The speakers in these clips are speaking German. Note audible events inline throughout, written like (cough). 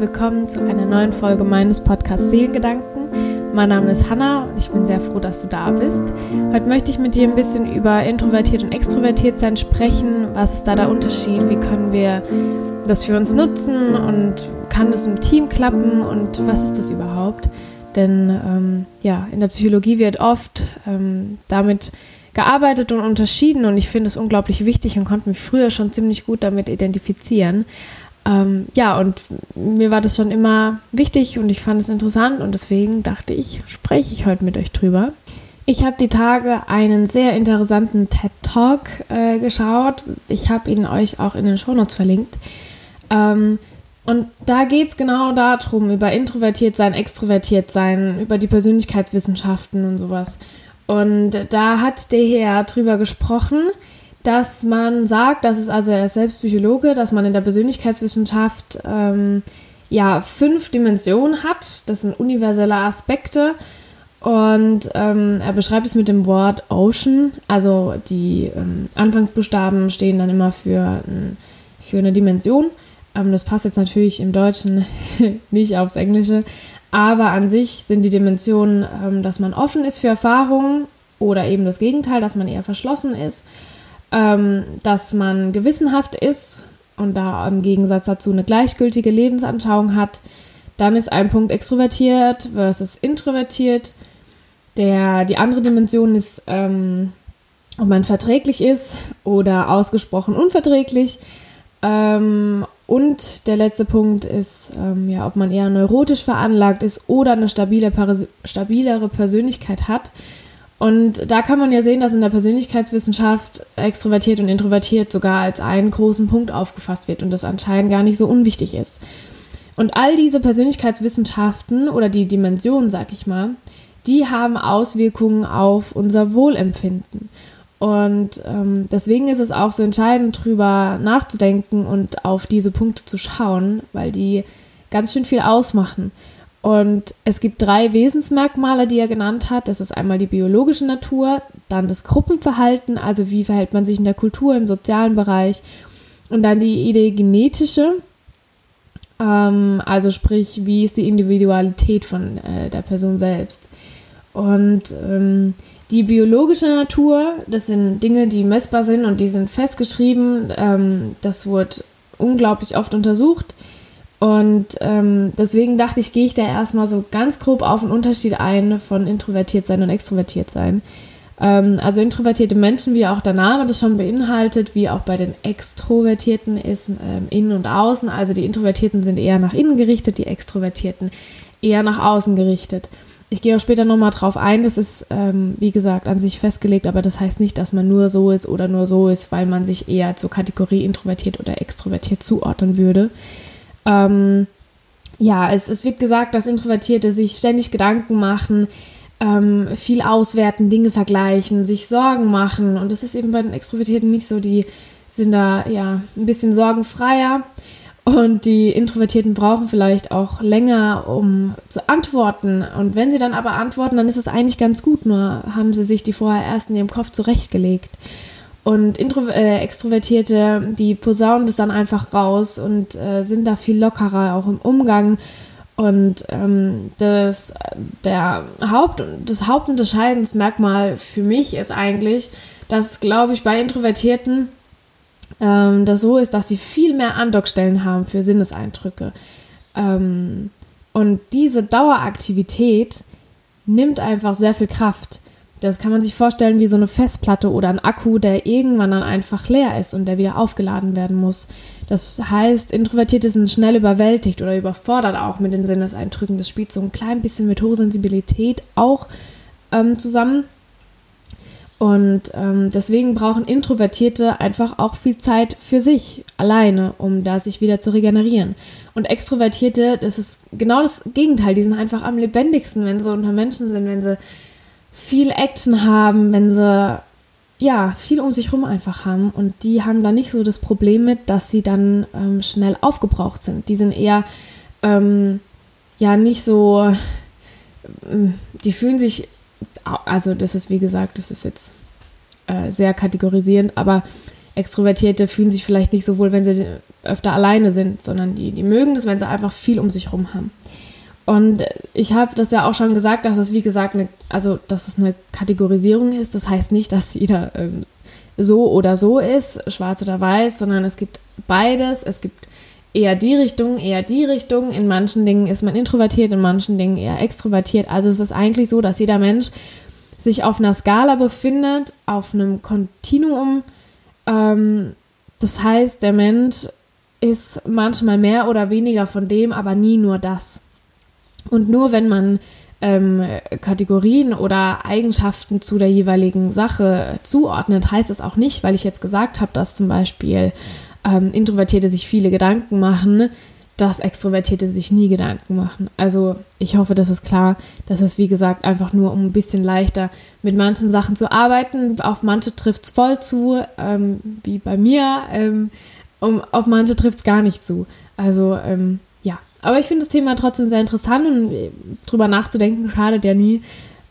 willkommen zu einer neuen Folge meines Podcasts Seelengedanken. Mein Name ist Hanna und ich bin sehr froh, dass du da bist. Heute möchte ich mit dir ein bisschen über introvertiert und extrovertiert sein sprechen. Was ist da der Unterschied? Wie können wir das für uns nutzen und kann das im Team klappen und was ist das überhaupt? Denn ähm, ja, in der Psychologie wird oft ähm, damit gearbeitet und unterschieden und ich finde es unglaublich wichtig und konnte mich früher schon ziemlich gut damit identifizieren. Ähm, ja, und mir war das schon immer wichtig und ich fand es interessant und deswegen dachte ich, spreche ich heute mit euch drüber. Ich habe die Tage einen sehr interessanten TED Talk äh, geschaut. Ich habe ihn euch auch in den Shownotes verlinkt. Ähm, und da geht es genau darum, über introvertiert sein, extrovertiert sein, über die Persönlichkeitswissenschaften und sowas. Und da hat der Herr drüber gesprochen, dass man sagt, dass es also er ist selbst dass man in der Persönlichkeitswissenschaft ähm, ja fünf Dimensionen hat. Das sind universelle Aspekte. Und ähm, er beschreibt es mit dem Wort Ocean. Also die ähm, Anfangsbuchstaben stehen dann immer für, für eine Dimension. Ähm, das passt jetzt natürlich im Deutschen (laughs) nicht aufs Englische. Aber an sich sind die Dimensionen, ähm, dass man offen ist für Erfahrungen oder eben das Gegenteil, dass man eher verschlossen ist ähm, dass man gewissenhaft ist und da im Gegensatz dazu eine gleichgültige Lebensanschauung hat. Dann ist ein Punkt extrovertiert versus introvertiert. Der, die andere Dimension ist, ähm, ob man verträglich ist oder ausgesprochen unverträglich. Ähm, und der letzte Punkt ist, ähm, ja, ob man eher neurotisch veranlagt ist oder eine stabile, stabilere Persönlichkeit hat. Und da kann man ja sehen, dass in der Persönlichkeitswissenschaft extrovertiert und introvertiert sogar als einen großen Punkt aufgefasst wird und das anscheinend gar nicht so unwichtig ist. Und all diese Persönlichkeitswissenschaften oder die Dimensionen, sag ich mal, die haben Auswirkungen auf unser Wohlempfinden. Und ähm, deswegen ist es auch so entscheidend, drüber nachzudenken und auf diese Punkte zu schauen, weil die ganz schön viel ausmachen. Und es gibt drei Wesensmerkmale, die er genannt hat. Das ist einmal die biologische Natur, dann das Gruppenverhalten, also wie verhält man sich in der Kultur, im sozialen Bereich, und dann die Idee genetische, ähm, also sprich, wie ist die Individualität von äh, der Person selbst. Und ähm, die biologische Natur, das sind Dinge, die messbar sind und die sind festgeschrieben. Ähm, das wurde unglaublich oft untersucht. Und ähm, deswegen dachte ich, gehe ich da erstmal so ganz grob auf den Unterschied ein von introvertiert sein und extrovertiert sein. Ähm, also introvertierte Menschen, wie auch der Name das schon beinhaltet, wie auch bei den Extrovertierten ist ähm, innen und außen. Also die Introvertierten sind eher nach innen gerichtet, die Extrovertierten eher nach außen gerichtet. Ich gehe auch später nochmal drauf ein, das ist, ähm, wie gesagt, an sich festgelegt, aber das heißt nicht, dass man nur so ist oder nur so ist, weil man sich eher zur Kategorie introvertiert oder extrovertiert zuordnen würde. Ähm, ja, es, es wird gesagt, dass Introvertierte sich ständig Gedanken machen, ähm, viel auswerten, Dinge vergleichen, sich Sorgen machen. Und das ist eben bei den Extrovertierten nicht so. Die sind da ja ein bisschen sorgenfreier. Und die Introvertierten brauchen vielleicht auch länger, um zu antworten. Und wenn sie dann aber antworten, dann ist es eigentlich ganz gut, nur haben sie sich die vorher erst in ihrem Kopf zurechtgelegt. Und Intro äh, Extrovertierte, die posaunen das dann einfach raus und äh, sind da viel lockerer, auch im Umgang. Und ähm, das, der Haupt, das Hauptunterscheidensmerkmal für mich ist eigentlich, dass, glaube ich, bei Introvertierten ähm, das so ist, dass sie viel mehr Andockstellen haben für Sinneseindrücke. Ähm, und diese Daueraktivität nimmt einfach sehr viel Kraft. Das kann man sich vorstellen wie so eine Festplatte oder ein Akku, der irgendwann dann einfach leer ist und der wieder aufgeladen werden muss. Das heißt, Introvertierte sind schnell überwältigt oder überfordert auch mit den Sinneseindrücken. Das spielt so ein klein bisschen mit hoher Sensibilität auch ähm, zusammen. Und ähm, deswegen brauchen Introvertierte einfach auch viel Zeit für sich alleine, um da sich wieder zu regenerieren. Und Extrovertierte, das ist genau das Gegenteil. Die sind einfach am lebendigsten, wenn sie unter Menschen sind, wenn sie viel Action haben, wenn sie ja viel um sich rum einfach haben und die haben da nicht so das Problem mit, dass sie dann ähm, schnell aufgebraucht sind. Die sind eher ähm, ja nicht so, ähm, die fühlen sich, also das ist wie gesagt, das ist jetzt äh, sehr kategorisierend, aber Extrovertierte fühlen sich vielleicht nicht so wohl, wenn sie öfter alleine sind, sondern die, die mögen das, wenn sie einfach viel um sich herum haben. Und ich habe das ja auch schon gesagt, dass es wie gesagt eine, also dass es eine Kategorisierung ist. Das heißt nicht, dass jeder ähm, so oder so ist, schwarz oder weiß, sondern es gibt beides. Es gibt eher die Richtung, eher die Richtung. In manchen Dingen ist man introvertiert, in manchen Dingen eher extrovertiert. Also es ist eigentlich so, dass jeder Mensch sich auf einer Skala befindet, auf einem Kontinuum. Ähm, das heißt, der Mensch ist manchmal mehr oder weniger von dem, aber nie nur das. Und nur wenn man ähm, Kategorien oder Eigenschaften zu der jeweiligen Sache zuordnet, heißt es auch nicht, weil ich jetzt gesagt habe, dass zum Beispiel ähm, Introvertierte sich viele Gedanken machen, dass Extrovertierte sich nie Gedanken machen. Also ich hoffe, das ist klar, dass es wie gesagt einfach nur um ein bisschen leichter mit manchen Sachen zu arbeiten. Auf manche trifft es voll zu, ähm, wie bei mir. Ähm, um, auf manche trifft es gar nicht zu. Also ähm, aber ich finde das Thema trotzdem sehr interessant und äh, drüber nachzudenken schadet ja nie.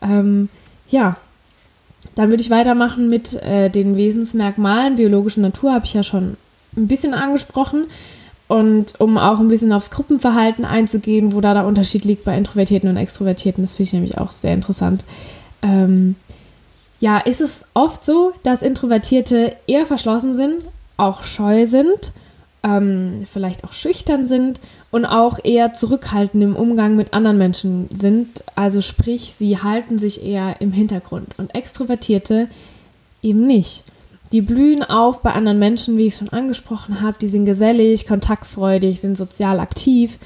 Ähm, ja, dann würde ich weitermachen mit äh, den Wesensmerkmalen biologischer Natur, habe ich ja schon ein bisschen angesprochen. Und um auch ein bisschen aufs Gruppenverhalten einzugehen, wo da der Unterschied liegt bei Introvertierten und Extrovertierten, das finde ich nämlich auch sehr interessant. Ähm, ja, ist es oft so, dass Introvertierte eher verschlossen sind, auch scheu sind, ähm, vielleicht auch schüchtern sind und auch eher zurückhaltend im Umgang mit anderen Menschen sind. Also sprich, sie halten sich eher im Hintergrund und Extrovertierte eben nicht. Die blühen auf bei anderen Menschen, wie ich schon angesprochen habe. Die sind gesellig, kontaktfreudig, sind sozial aktiv,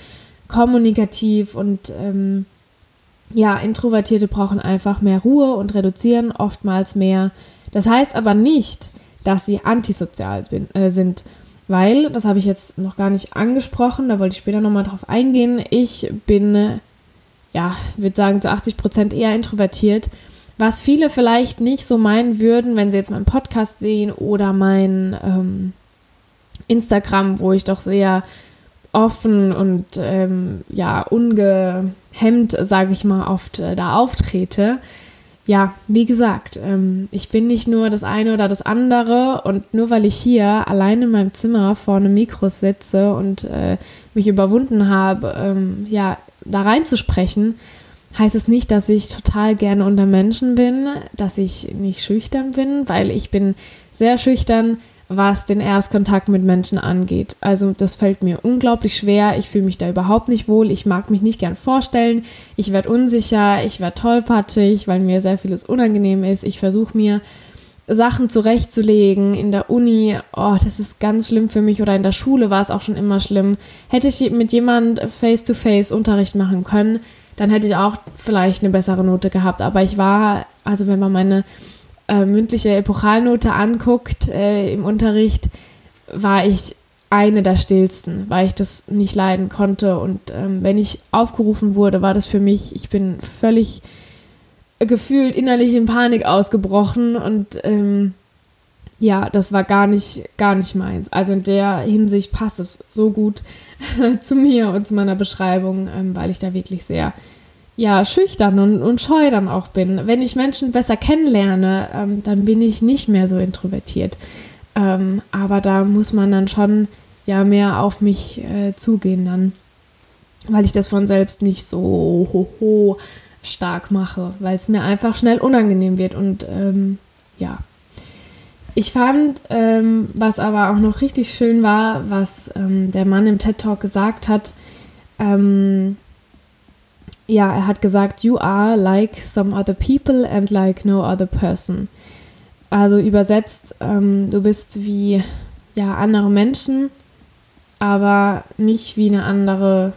kommunikativ und ähm, ja, Introvertierte brauchen einfach mehr Ruhe und reduzieren oftmals mehr. Das heißt aber nicht, dass sie antisozial äh, sind, weil, das habe ich jetzt noch gar nicht angesprochen, da wollte ich später nochmal drauf eingehen. Ich bin, ja, würde sagen, zu 80 Prozent eher introvertiert was viele vielleicht nicht so meinen würden, wenn sie jetzt meinen Podcast sehen oder mein ähm, Instagram, wo ich doch sehr offen und ähm, ja ungehemmt, sage ich mal, oft äh, da auftrete. Ja, wie gesagt, ähm, ich bin nicht nur das eine oder das andere und nur weil ich hier allein in meinem Zimmer vor einem Mikro sitze und äh, mich überwunden habe, ähm, ja, da reinzusprechen, heißt es nicht, dass ich total gerne unter Menschen bin, dass ich nicht schüchtern bin, weil ich bin sehr schüchtern, was den Erstkontakt mit Menschen angeht. Also das fällt mir unglaublich schwer. Ich fühle mich da überhaupt nicht wohl. Ich mag mich nicht gern vorstellen. Ich werde unsicher. Ich werde tollpatschig, weil mir sehr vieles unangenehm ist. Ich versuche mir Sachen zurechtzulegen in der Uni. Oh, das ist ganz schlimm für mich. Oder in der Schule war es auch schon immer schlimm. Hätte ich mit jemand face-to-face -face Unterricht machen können, dann hätte ich auch vielleicht eine bessere Note gehabt. Aber ich war, also wenn man meine äh, mündliche Epochalnote anguckt äh, im Unterricht, war ich eine der stillsten, weil ich das nicht leiden konnte. Und ähm, wenn ich aufgerufen wurde, war das für mich, ich bin völlig gefühlt innerlich in Panik ausgebrochen und ähm, ja, das war gar nicht, gar nicht meins. Also in der Hinsicht passt es so gut (laughs) zu mir und zu meiner Beschreibung, ähm, weil ich da wirklich sehr ja, schüchtern und, und scheu dann auch bin. Wenn ich Menschen besser kennenlerne, ähm, dann bin ich nicht mehr so introvertiert. Ähm, aber da muss man dann schon ja mehr auf mich äh, zugehen dann, weil ich das von selbst nicht so ho, ho stark mache, weil es mir einfach schnell unangenehm wird und ähm, ja, ich fand, ähm, was aber auch noch richtig schön war, was ähm, der Mann im TED Talk gesagt hat. Ja, er hat gesagt, you are like some other people and like no other person. Also übersetzt, ähm, du bist wie ja, andere Menschen, aber nicht wie eine andere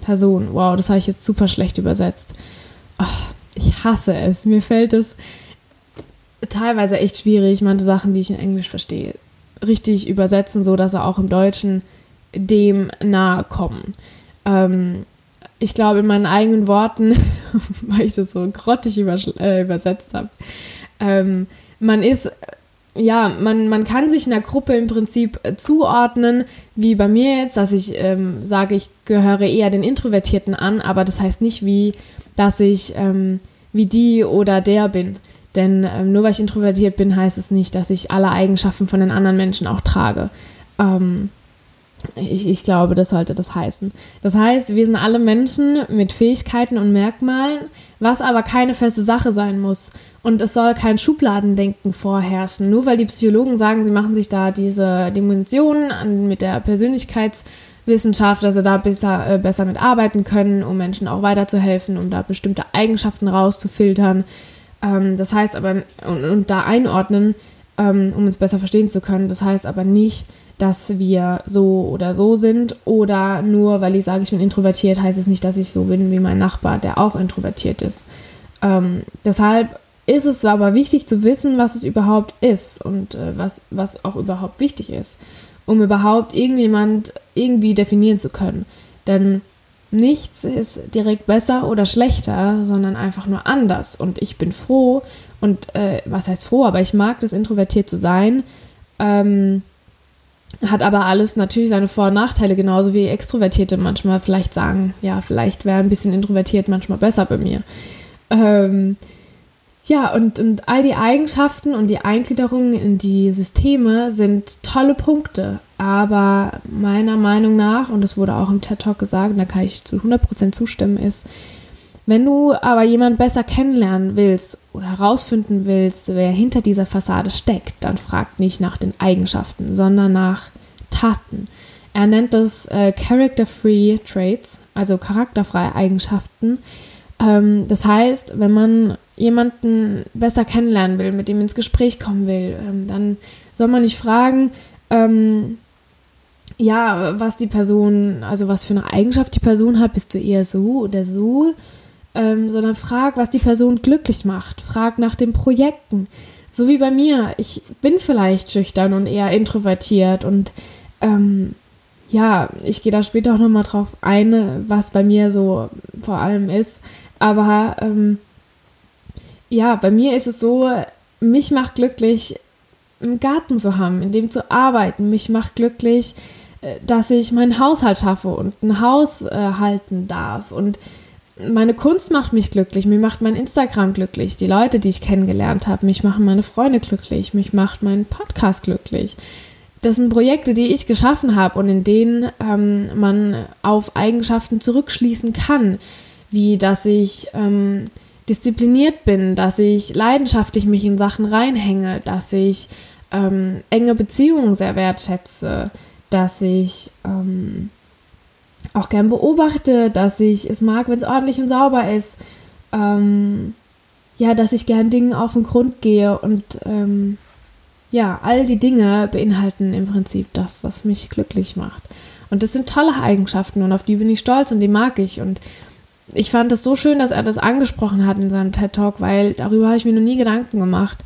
Person. Wow, das habe ich jetzt super schlecht übersetzt. Oh, ich hasse es. Mir fällt es teilweise echt schwierig, manche Sachen, die ich in Englisch verstehe, richtig übersetzen, so dass er auch im Deutschen dem nahe kommen. Ähm, ich glaube, in meinen eigenen Worten, (laughs) weil ich das so grottig äh, übersetzt habe, ähm, man ist, ja, man, man kann sich in der Gruppe im Prinzip zuordnen, wie bei mir jetzt, dass ich ähm, sage, ich gehöre eher den Introvertierten an, aber das heißt nicht wie, dass ich ähm, wie die oder der bin. Denn ähm, nur weil ich introvertiert bin, heißt es nicht, dass ich alle Eigenschaften von den anderen Menschen auch trage. Ähm, ich, ich glaube, das sollte das heißen. Das heißt, wir sind alle Menschen mit Fähigkeiten und Merkmalen, was aber keine feste Sache sein muss. Und es soll kein Schubladendenken vorherrschen. Nur weil die Psychologen sagen, sie machen sich da diese Dimensionen mit der Persönlichkeitswissenschaft, dass sie da besser, äh, besser mit arbeiten können, um Menschen auch weiterzuhelfen, um da bestimmte Eigenschaften rauszufiltern. Ähm, das heißt aber, und, und da einordnen, ähm, um uns besser verstehen zu können. Das heißt aber nicht, dass wir so oder so sind oder nur weil ich sage, ich bin introvertiert, heißt es nicht, dass ich so bin wie mein Nachbar, der auch introvertiert ist. Ähm, deshalb ist es aber wichtig zu wissen, was es überhaupt ist und äh, was, was auch überhaupt wichtig ist, um überhaupt irgendjemand irgendwie definieren zu können. Denn nichts ist direkt besser oder schlechter, sondern einfach nur anders. Und ich bin froh und äh, was heißt froh, aber ich mag das, introvertiert zu sein. Ähm, hat aber alles natürlich seine Vor- und Nachteile, genauso wie Extrovertierte manchmal vielleicht sagen, ja, vielleicht wäre ein bisschen introvertiert manchmal besser bei mir. Ähm, ja, und, und all die Eigenschaften und die Eingliederungen in die Systeme sind tolle Punkte. Aber meiner Meinung nach, und das wurde auch im TED Talk gesagt, und da kann ich zu 100% zustimmen, ist, wenn du aber jemand besser kennenlernen willst oder herausfinden willst, wer hinter dieser Fassade steckt, dann frag nicht nach den Eigenschaften, sondern nach Taten. Er nennt das äh, Character-Free Traits, also charakterfreie Eigenschaften. Ähm, das heißt, wenn man jemanden besser kennenlernen will, mit dem ins Gespräch kommen will, ähm, dann soll man nicht fragen, ähm, ja, was die Person, also was für eine Eigenschaft die Person hat, bist du eher so oder so, ähm, sondern frag, was die Person glücklich macht. Frag nach den Projekten. So wie bei mir. Ich bin vielleicht schüchtern und eher introvertiert und ähm, ja, ich gehe da später auch nochmal drauf ein, was bei mir so vor allem ist. Aber ähm, ja, bei mir ist es so, mich macht glücklich, einen Garten zu haben, in dem zu arbeiten. Mich macht glücklich, äh, dass ich meinen Haushalt schaffe und ein Haus äh, halten darf. Und meine Kunst macht mich glücklich, mir macht mein Instagram glücklich, die Leute, die ich kennengelernt habe, mich machen meine Freunde glücklich, mich macht mein Podcast glücklich. Das sind Projekte, die ich geschaffen habe und in denen ähm, man auf Eigenschaften zurückschließen kann, wie dass ich ähm, diszipliniert bin, dass ich leidenschaftlich mich in Sachen reinhänge, dass ich ähm, enge Beziehungen sehr wertschätze, dass ich ähm, auch gern beobachte, dass ich es mag, wenn es ordentlich und sauber ist. Ähm, ja, dass ich gern Dingen auf den Grund gehe und ähm, ja, all die Dinge beinhalten im Prinzip das, was mich glücklich macht. Und das sind tolle Eigenschaften und auf die bin ich stolz und die mag ich. Und ich fand es so schön, dass er das angesprochen hat in seinem TED Talk, weil darüber habe ich mir noch nie Gedanken gemacht.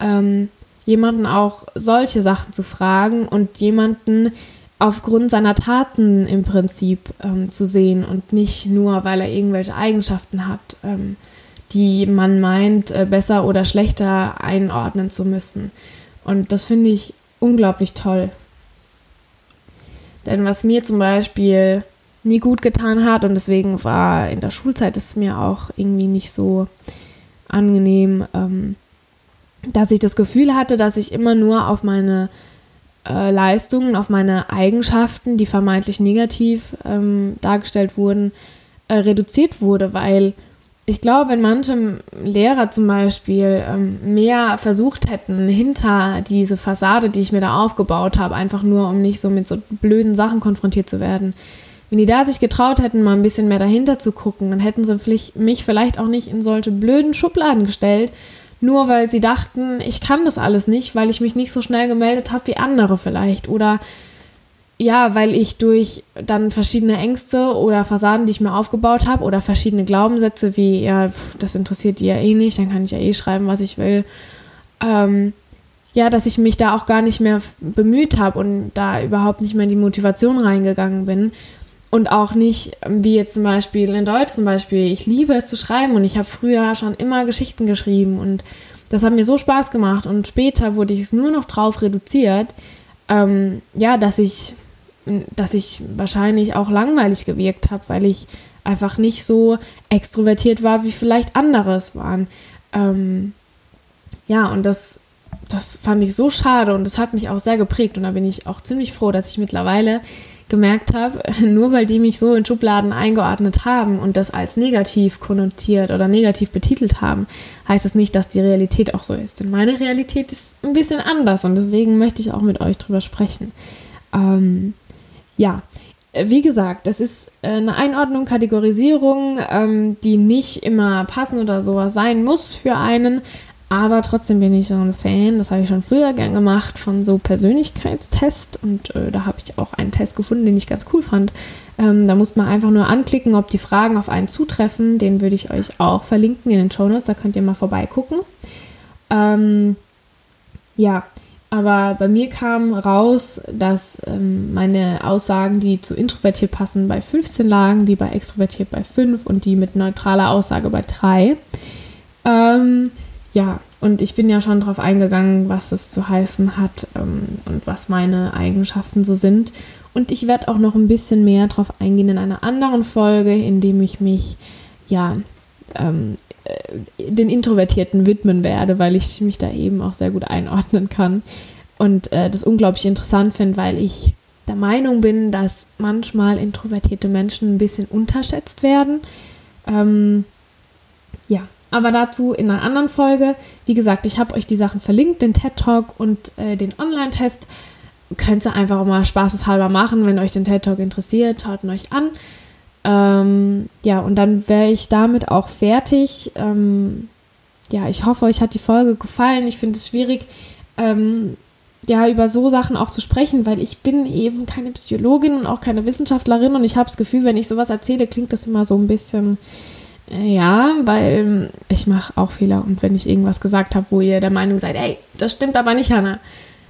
Ähm, jemanden auch solche Sachen zu fragen und jemanden aufgrund seiner Taten im Prinzip ähm, zu sehen und nicht nur, weil er irgendwelche Eigenschaften hat, ähm, die man meint, äh, besser oder schlechter einordnen zu müssen. Und das finde ich unglaublich toll. Denn was mir zum Beispiel nie gut getan hat und deswegen war in der Schulzeit es mir auch irgendwie nicht so angenehm, ähm, dass ich das Gefühl hatte, dass ich immer nur auf meine äh, Leistungen, auf meine Eigenschaften, die vermeintlich negativ ähm, dargestellt wurden, äh, reduziert wurde, weil ich glaube, wenn manche Lehrer zum Beispiel ähm, mehr versucht hätten, hinter diese Fassade, die ich mir da aufgebaut habe, einfach nur, um nicht so mit so blöden Sachen konfrontiert zu werden, wenn die da sich getraut hätten, mal ein bisschen mehr dahinter zu gucken, dann hätten sie mich vielleicht auch nicht in solche blöden Schubladen gestellt, nur weil sie dachten, ich kann das alles nicht, weil ich mich nicht so schnell gemeldet habe wie andere vielleicht. Oder ja, weil ich durch dann verschiedene Ängste oder Fassaden, die ich mir aufgebaut habe, oder verschiedene Glaubenssätze wie, ja, pff, das interessiert die ja eh nicht, dann kann ich ja eh schreiben, was ich will. Ähm, ja, dass ich mich da auch gar nicht mehr bemüht habe und da überhaupt nicht mehr in die Motivation reingegangen bin. Und auch nicht, wie jetzt zum Beispiel in Deutsch zum Beispiel, ich liebe es zu schreiben und ich habe früher schon immer Geschichten geschrieben und das hat mir so Spaß gemacht und später wurde ich es nur noch drauf reduziert, ähm, ja, dass ich, dass ich wahrscheinlich auch langweilig gewirkt habe, weil ich einfach nicht so extrovertiert war, wie vielleicht andere es waren. Ähm, ja, und das, das fand ich so schade und das hat mich auch sehr geprägt. Und da bin ich auch ziemlich froh, dass ich mittlerweile gemerkt habe, (laughs) nur weil die mich so in Schubladen eingeordnet haben und das als negativ konnotiert oder negativ betitelt haben, heißt das nicht, dass die Realität auch so ist. Denn meine Realität ist ein bisschen anders und deswegen möchte ich auch mit euch drüber sprechen. Ähm, ja, wie gesagt, das ist eine Einordnung, Kategorisierung, ähm, die nicht immer passen oder sowas sein muss für einen, aber trotzdem bin ich so ein Fan, das habe ich schon früher gern gemacht, von so Persönlichkeitstests. Und äh, da habe ich auch einen Test gefunden, den ich ganz cool fand. Ähm, da muss man einfach nur anklicken, ob die Fragen auf einen zutreffen. Den würde ich euch auch verlinken in den Show Notes, da könnt ihr mal vorbeigucken. Ähm, ja, aber bei mir kam raus, dass ähm, meine Aussagen, die zu introvertiert passen, bei 15 lagen, die bei extrovertiert bei 5 und die mit neutraler Aussage bei 3. Ähm, ja, und ich bin ja schon darauf eingegangen, was es zu heißen hat ähm, und was meine Eigenschaften so sind. Und ich werde auch noch ein bisschen mehr darauf eingehen in einer anderen Folge, indem ich mich ja ähm, äh, den Introvertierten widmen werde, weil ich mich da eben auch sehr gut einordnen kann. Und äh, das unglaublich interessant finde, weil ich der Meinung bin, dass manchmal introvertierte Menschen ein bisschen unterschätzt werden. Ähm, ja, aber dazu in einer anderen Folge. Wie gesagt, ich habe euch die Sachen verlinkt, den TED Talk und äh, den Online-Test. Könnt ihr einfach mal spaßeshalber machen, wenn euch den TED Talk interessiert, schaut ihn euch an. Ähm, ja, und dann wäre ich damit auch fertig. Ähm, ja, ich hoffe, euch hat die Folge gefallen. Ich finde es schwierig, ähm, ja, über so Sachen auch zu sprechen, weil ich bin eben keine Psychologin und auch keine Wissenschaftlerin und ich habe das Gefühl, wenn ich sowas erzähle, klingt das immer so ein bisschen ja, weil ich mache auch Fehler und wenn ich irgendwas gesagt habe, wo ihr der Meinung seid, ey, das stimmt aber nicht, Hanna,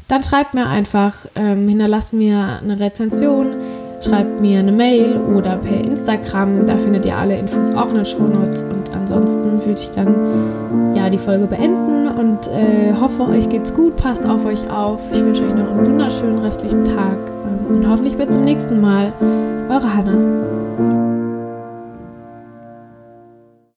dann schreibt mir einfach, ähm, hinterlasst mir eine Rezension, schreibt mir eine Mail oder per Instagram, da findet ihr alle Infos auch in den Show Notes und ansonsten würde ich dann ja die Folge beenden und äh, hoffe, euch geht's gut, passt auf euch auf. Ich wünsche euch noch einen wunderschönen restlichen Tag ähm, und hoffentlich bis zum nächsten Mal. Eure Hanna.